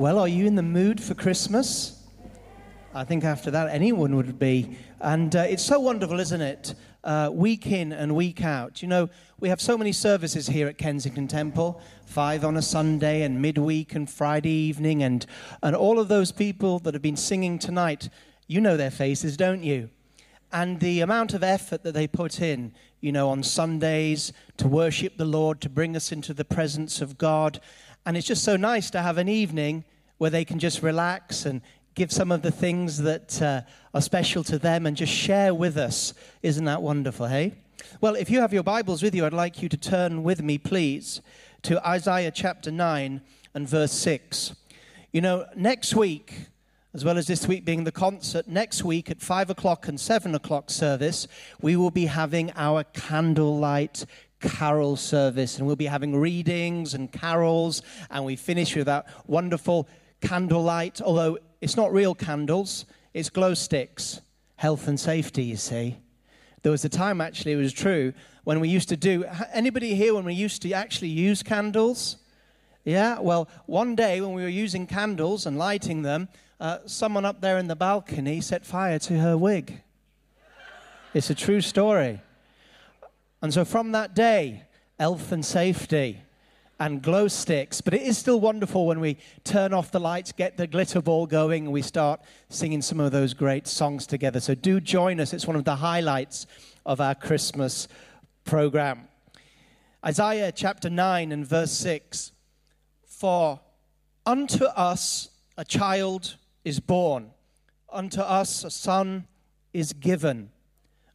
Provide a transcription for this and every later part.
Well, are you in the mood for Christmas? I think after that, anyone would be. And uh, it's so wonderful, isn't it? Uh, week in and week out. You know, we have so many services here at Kensington Temple five on a Sunday and midweek and Friday evening. And, and all of those people that have been singing tonight, you know their faces, don't you? and the amount of effort that they put in, you know, on Sundays to worship the Lord, to bring us into the presence of God. And it's just so nice to have an evening where they can just relax and give some of the things that uh, are special to them and just share with us. Isn't that wonderful, hey? Well, if you have your Bibles with you, I'd like you to turn with me, please, to Isaiah chapter 9 and verse 6. You know, next week, as well as this week being the concert, next week at 5 o'clock and 7 o'clock service, we will be having our candlelight carol service. And we'll be having readings and carols. And we finish with that wonderful candlelight, although it's not real candles, it's glow sticks. Health and safety, you see. There was a time, actually, it was true, when we used to do. Anybody here when we used to actually use candles? Yeah, well, one day when we were using candles and lighting them, uh, someone up there in the balcony set fire to her wig. It's a true story. And so from that day, health and safety and glow sticks. But it is still wonderful when we turn off the lights, get the glitter ball going, and we start singing some of those great songs together. So do join us. It's one of the highlights of our Christmas program. Isaiah chapter 9 and verse 6 For unto us a child is born, unto us a son is given,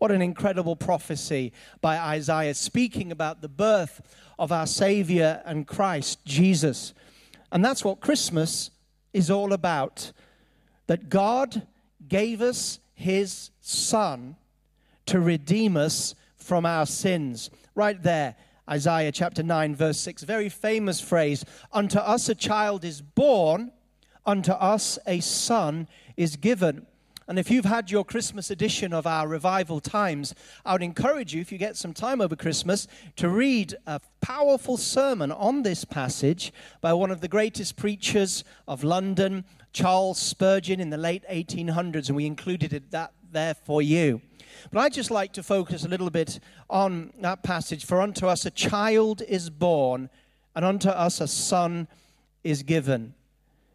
What an incredible prophecy by Isaiah, speaking about the birth of our Savior and Christ, Jesus. And that's what Christmas is all about. That God gave us His Son to redeem us from our sins. Right there, Isaiah chapter 9, verse 6, very famous phrase Unto us a child is born unto us a son is given. And if you've had your Christmas edition of our revival times, I would encourage you, if you get some time over Christmas, to read a powerful sermon on this passage by one of the greatest preachers of London, Charles Spurgeon, in the late 1800s. And we included it that there for you. But I'd just like to focus a little bit on that passage. For unto us a child is born, and unto us a son is given.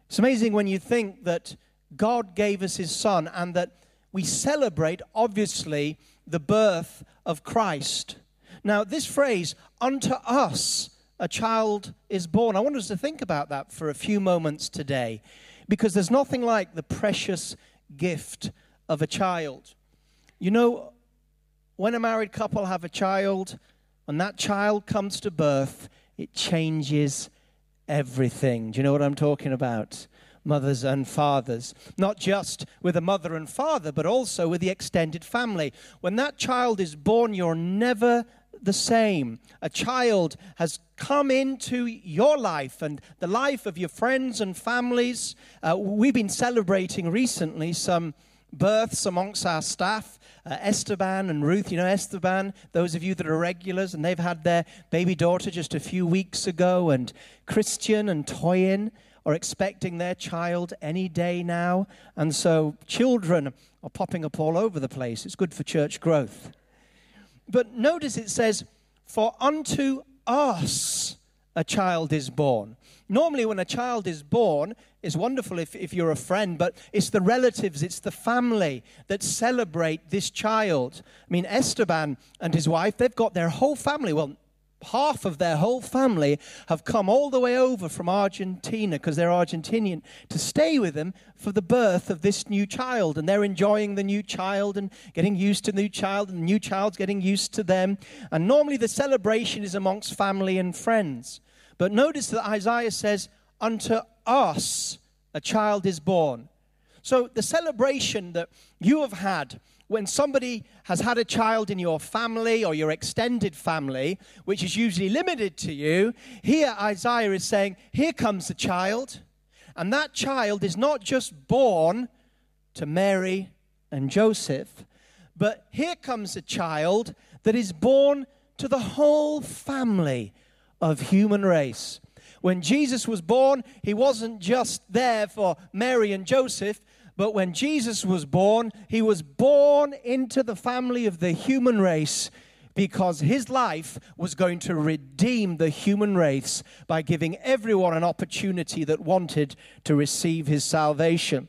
It's amazing when you think that God gave us his son and that we celebrate, obviously, the birth of Christ. Now, this phrase, unto us a child is born, I want us to think about that for a few moments today because there's nothing like the precious gift of a child. You know, when a married couple have a child, when that child comes to birth, it changes everything. Do you know what I'm talking about? Mothers and fathers. Not just with a mother and father, but also with the extended family. When that child is born, you're never the same. A child has come into your life and the life of your friends and families. Uh, we've been celebrating recently some births amongst our staff. Uh, Esteban and Ruth, you know Esteban, those of you that are regulars, and they've had their baby daughter just a few weeks ago, and Christian and Toyin are expecting their child any day now. And so children are popping up all over the place. It's good for church growth. But notice it says, For unto us a child is born. Normally, when a child is born, it's wonderful if, if you're a friend, but it's the relatives, it's the family that celebrate this child. I mean, Esteban and his wife, they've got their whole family. Well, half of their whole family have come all the way over from Argentina because they're Argentinian to stay with them for the birth of this new child. And they're enjoying the new child and getting used to the new child, and the new child's getting used to them. And normally the celebration is amongst family and friends. But notice that Isaiah says, Unto us a child is born. So, the celebration that you have had when somebody has had a child in your family or your extended family, which is usually limited to you, here Isaiah is saying, Here comes the child. And that child is not just born to Mary and Joseph, but here comes a child that is born to the whole family of human race. When Jesus was born, he wasn't just there for Mary and Joseph, but when Jesus was born, he was born into the family of the human race because his life was going to redeem the human race by giving everyone an opportunity that wanted to receive his salvation.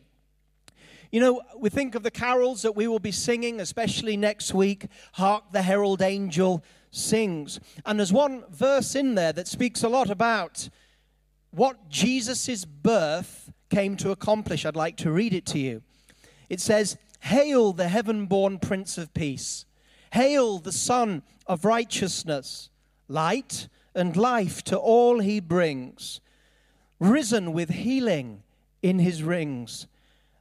You know, we think of the carols that we will be singing, especially next week. Hark the Herald Angel sings. And there's one verse in there that speaks a lot about what Jesus' birth came to accomplish. I'd like to read it to you. It says, Hail the heaven born Prince of Peace. Hail the Sun of Righteousness, light and life to all he brings. Risen with healing in his rings.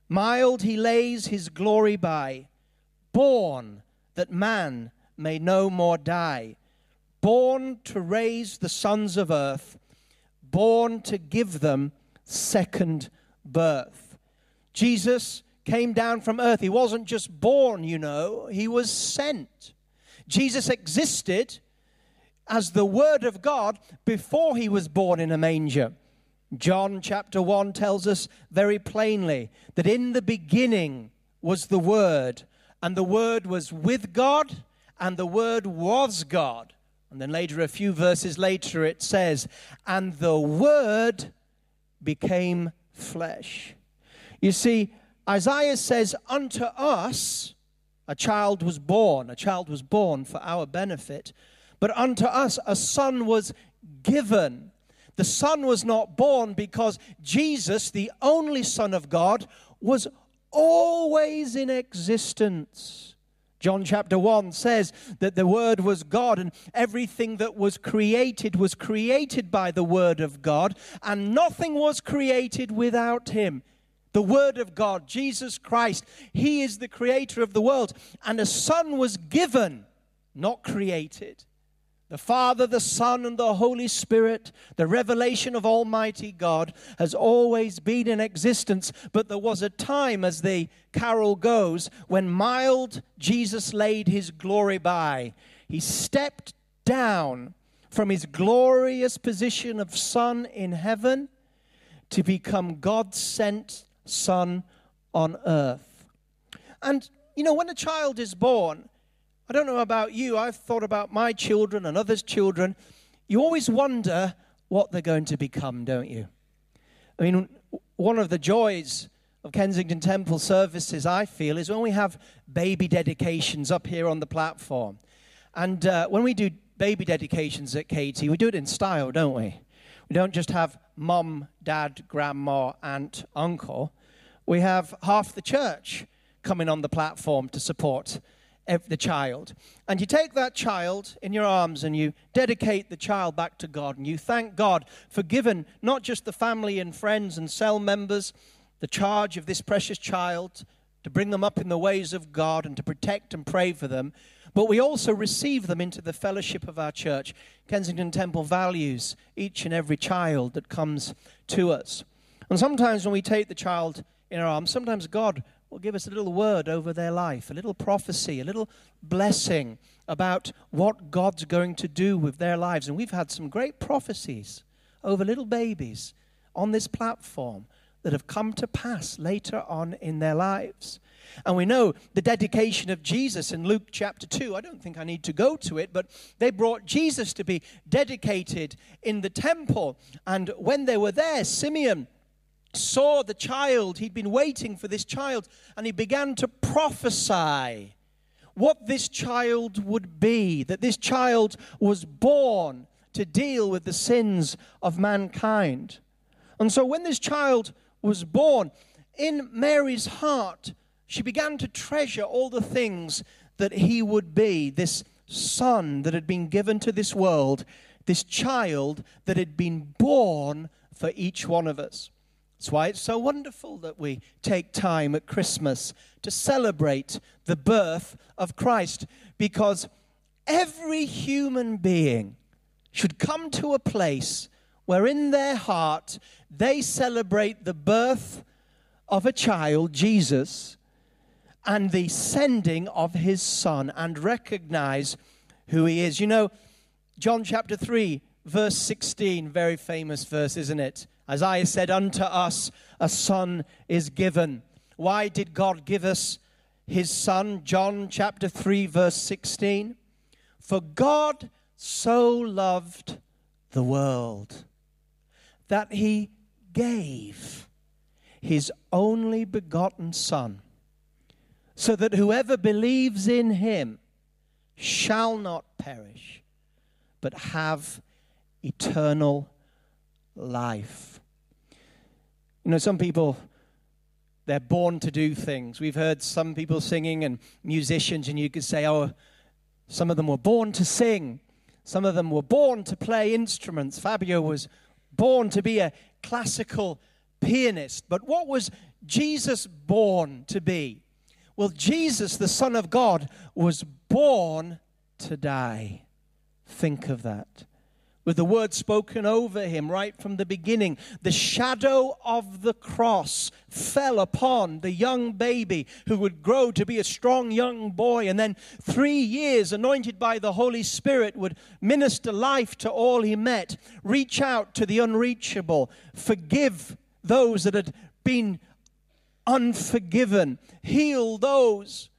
Mild he lays his glory by. Born that man may no more die. Born to raise the sons of earth. Born to give them second birth. Jesus came down from earth. He wasn't just born, you know, he was sent. Jesus existed as the Word of God before he was born in a manger. John chapter 1 tells us very plainly that in the beginning was the Word, and the Word was with God, and the Word was God. And then later, a few verses later, it says, And the Word became flesh. You see, Isaiah says, Unto us a child was born, a child was born for our benefit, but unto us a son was given. The son was not born because Jesus, the only Son of God, was always in existence. John chapter 1 says that the Word was God, and everything that was created was created by the Word of God, and nothing was created without Him. The Word of God, Jesus Christ, He is the creator of the world, and a Son was given, not created. The Father, the Son, and the Holy Spirit, the revelation of Almighty God, has always been in existence. But there was a time, as the carol goes, when mild Jesus laid his glory by. He stepped down from his glorious position of Son in heaven to become God sent Son on earth. And, you know, when a child is born, I don't know about you, I've thought about my children and others' children. You always wonder what they're going to become, don't you? I mean, one of the joys of Kensington Temple services, I feel, is when we have baby dedications up here on the platform. And uh, when we do baby dedications at KT, we do it in style, don't we? We don't just have mum, dad, grandma, aunt, uncle. We have half the church coming on the platform to support the child. And you take that child in your arms and you dedicate the child back to God. And you thank God for giving not just the family and friends and cell members the charge of this precious child to bring them up in the ways of God and to protect and pray for them, but we also receive them into the fellowship of our church. Kensington Temple values each and every child that comes to us. And sometimes when we take the child in our arms, sometimes God will give us a little word over their life, a little prophecy, a little blessing about what God's going to do with their lives. And we've had some great prophecies over little babies on this platform that have come to pass later on in their lives. And we know the dedication of Jesus in Luke chapter 2. I don't think I need to go to it, but they brought Jesus to be dedicated in the temple. And when they were there, Simeon saw the child, he'd been waiting for this child, and he began to prophesy what this child would be, that this child was born to deal with the sins of mankind. And so when this child was born, in Mary's heart, she began to treasure all the things that he would be this son that had been given to this world, this child that had been born for each one of us. That's why it's so wonderful that we take time at Christmas to celebrate the birth of Christ because every human being should come to a place where in their heart they celebrate the birth of a child, Jesus, and the sending of his son and recognize who he is. You know, John chapter 3, verse 16, very famous verse, isn't it? Isaiah said, Unto us a son is given. Why did God give us his son? John chapter 3, verse 16. For God so loved the world that he gave his only begotten Son, so that whoever believes in him shall not perish, but have eternal life. You know, some people, they're born to do things. We've heard some people singing and musicians, and you could say, oh, some of them were born to sing, some of them were born to play instruments. Fabio was born to be a classical pianist. But what was Jesus born to be? Well, Jesus, the Son of God, was born to die. Think of that with the word spoken over him right from the beginning. The shadow of the cross fell upon the young baby who would grow to be a strong young boy, and then three years, anointed by the Holy Spirit, would minister life to all he met, reach out to the unreachable, forgive those that had been unforgiven, heal those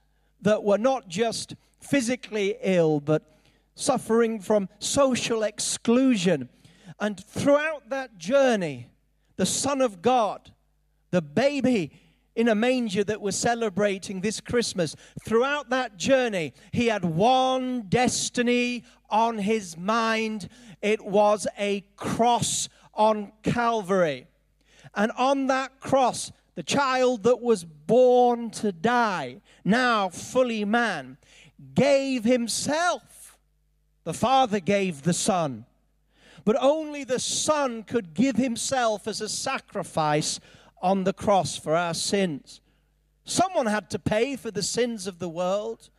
that were not just physically ill, but suffering from social exclusion. And throughout that journey, the Son of God, the baby in a manger that we're celebrating this Christmas, throughout that journey, he had one destiny on his mind. It was a cross on Calvary. And on that cross, the child that was born to die, now fully man, gave himself the Father gave the Son. But only the Son could give himself as a sacrifice on the cross for our sins. Someone had to pay for the sins of the world.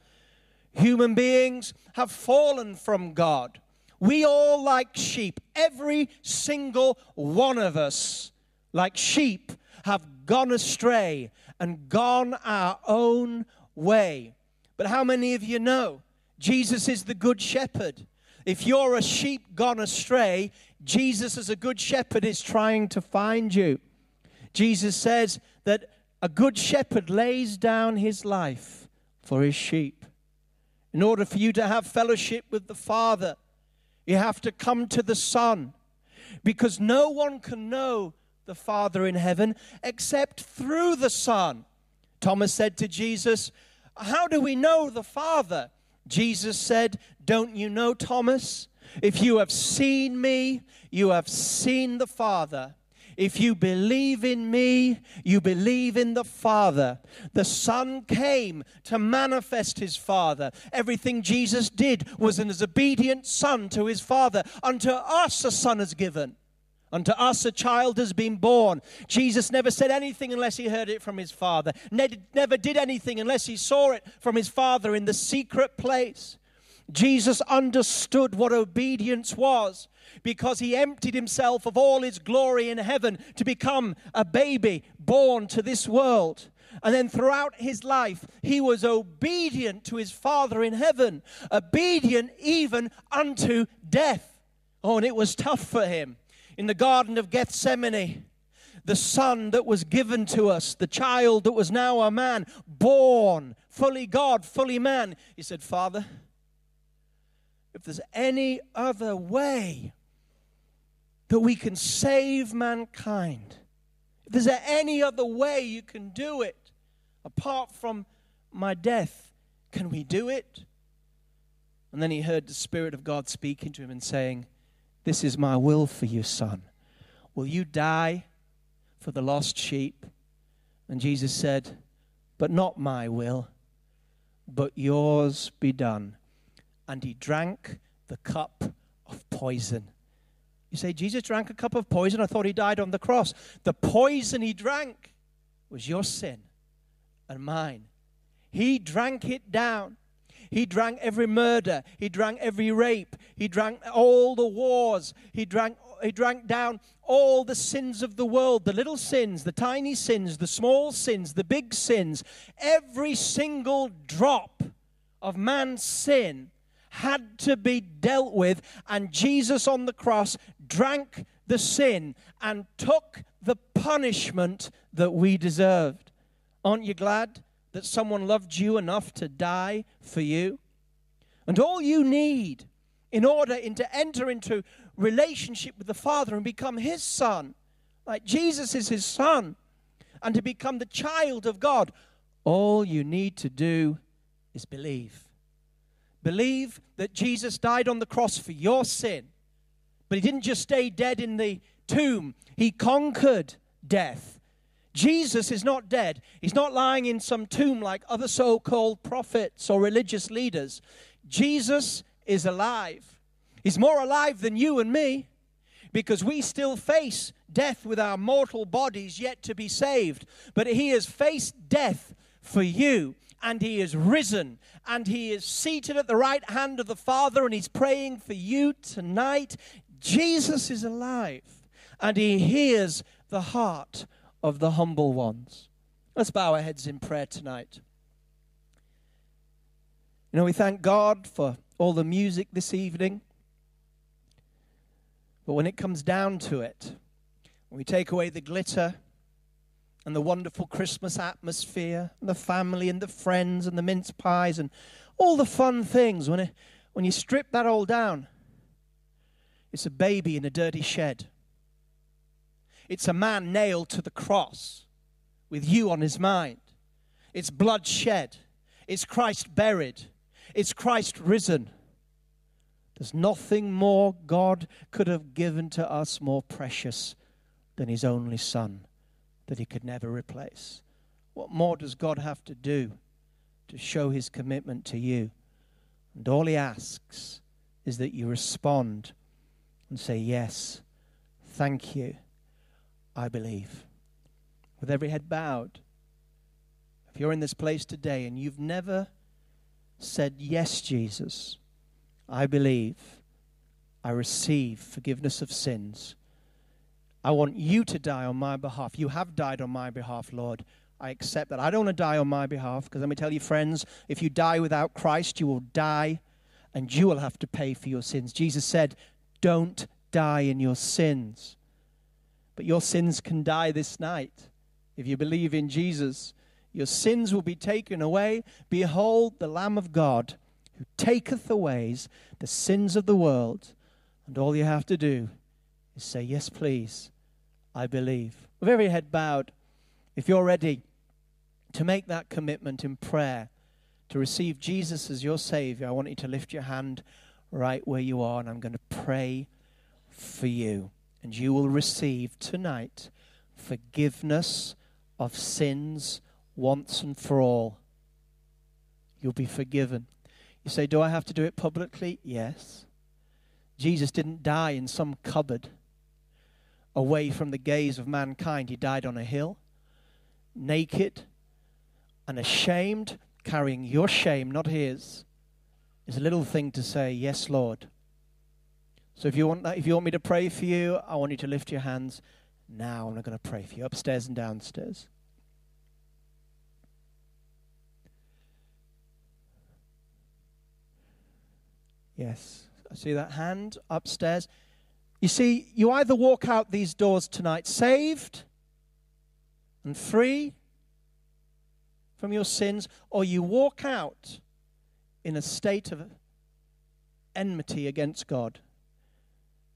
Human beings have fallen from God. We all, like sheep, every single one of us, like sheep, have gone astray and gone our own way. But how many of you know Jesus is the good shepherd. If you're a sheep gone astray, Jesus, as a good shepherd, is trying to find you. Jesus says that a good shepherd lays down his life for his sheep. In order for you to have fellowship with the Father, you have to come to the Son because no one can know the Father in heaven except through the Son. Thomas said to Jesus, How do we know the Father? Jesus said, Don't you know, Thomas? If you have seen me, you have seen the Father. If you believe in me, you believe in the Father. The Son came to manifest his Father. Everything Jesus did was an obedient Son to his Father. Unto us a Son is given. Unto us a child has been born. Jesus never said anything unless he heard it from his Father. Never did anything unless he saw it from his Father in the secret place. Jesus understood what obedience was because he emptied himself of all his glory in heaven to become a baby born to this world. And then throughout his life, he was obedient to his Father in heaven, obedient even unto death. Oh, and it was tough for him in the Garden of Gethsemane, the son that was given to us, the child that was now a man, born, fully God, fully man, he said, Father, if there's any other way that we can save mankind, if there's any other way you can do it apart from my death, can we do it? And then he heard the Spirit of God speaking to him and saying, this is my will for you, son. Will you die for the lost sheep? And Jesus said, But not my will, but yours be done. And he drank the cup of poison. You say, Jesus drank a cup of poison. I thought he died on the cross. The poison he drank was your sin and mine. He drank it down. He drank every murder. He drank every rape. He drank all the wars. He drank, he drank down all the sins of the world the little sins, the tiny sins, the small sins, the big sins. Every single drop of man's sin had to be dealt with. And Jesus on the cross drank the sin and took the punishment that we deserved. Aren't you glad that someone loved you enough to die for you? And all you need in order in, to enter into relationship with the Father and become His Son, like Jesus is His Son, and to become the child of God, all you need to do is believe. Believe that Jesus died on the cross for your sin, but He didn't just stay dead in the tomb, He conquered death. Jesus is not dead. He's not lying in some tomb like other so called prophets or religious leaders. Jesus is alive. He's more alive than you and me because we still face death with our mortal bodies yet to be saved. But He has faced death for you and He is risen and He is seated at the right hand of the Father and He's praying for you tonight. Jesus is alive and He hears the heart of the humble ones. Let's bow our heads in prayer tonight. You know, we thank God for all the music this evening. But when it comes down to it, when we take away the glitter and the wonderful Christmas atmosphere, and the family and the friends and the mince pies and all the fun things, when, it, when you strip that all down, it's a baby in a dirty shed. It's a man nailed to the cross with you on his mind. It's blood shed. It's Christ buried. It's Christ risen. There's nothing more God could have given to us more precious than his only Son that he could never replace. What more does God have to do to show his commitment to you? And all he asks is that you respond and say, Yes, thank you, I believe. With every head bowed, if you're in this place today and you've never said, Yes, Jesus, I believe, I receive forgiveness of sins. I want you to die on my behalf. You have died on my behalf, Lord. I accept that. I don't want to die on my behalf because let me tell you, friends, if you die without Christ, you will die and you will have to pay for your sins. Jesus said, Don't die in your sins. But your sins can die this night. If you believe in Jesus, your sins will be taken away. Behold, the Lamb of God who taketh away the sins of the world. And all you have to do is say, Yes, please, I believe. With every head bowed, if you're ready to make that commitment in prayer, to receive Jesus as your Savior, I want you to lift your hand right where you are, and I'm going to pray for you. And you will receive tonight forgiveness of sins once and for all. You'll be forgiven. You say, Do I have to do it publicly? Yes. Jesus didn't die in some cupboard away from the gaze of mankind. He died on a hill, naked and ashamed, carrying your shame, not his. It's a little thing to say, Yes, Lord. So if you want that, if you want me to pray for you, I want you to lift your hands now. I'm not going to pray for you upstairs and downstairs. Yes. I see that hand upstairs. You see, you either walk out these doors tonight saved and free from your sins, or you walk out in a state of enmity against God.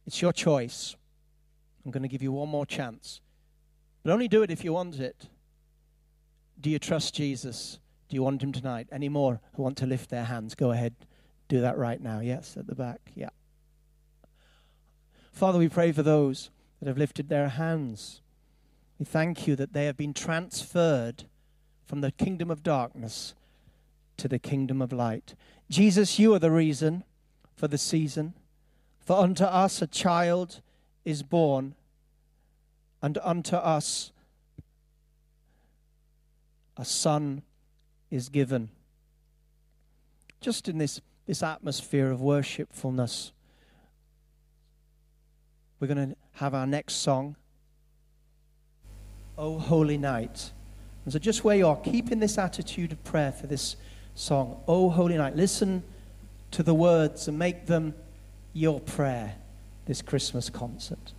It's your choice. I'm going to give you one more chance. But only do it if you want it. Do you trust Jesus? Do you want him tonight? Any more who want to lift their hands? Go ahead do that right now. Yes, at the back. Yeah. Father, we pray for those that have lifted their hands. We thank you that they have been transferred from the kingdom of darkness to the kingdom of light. Jesus, you are the reason for the season. For unto us a child is born, and unto us a son is given. Just in this, this atmosphere of worshipfulness, we're going to have our next song, O Holy Night. And so, just where you are, keep in this attitude of prayer for this song, O Holy Night. Listen to the words and make them your prayer this Christmas concert.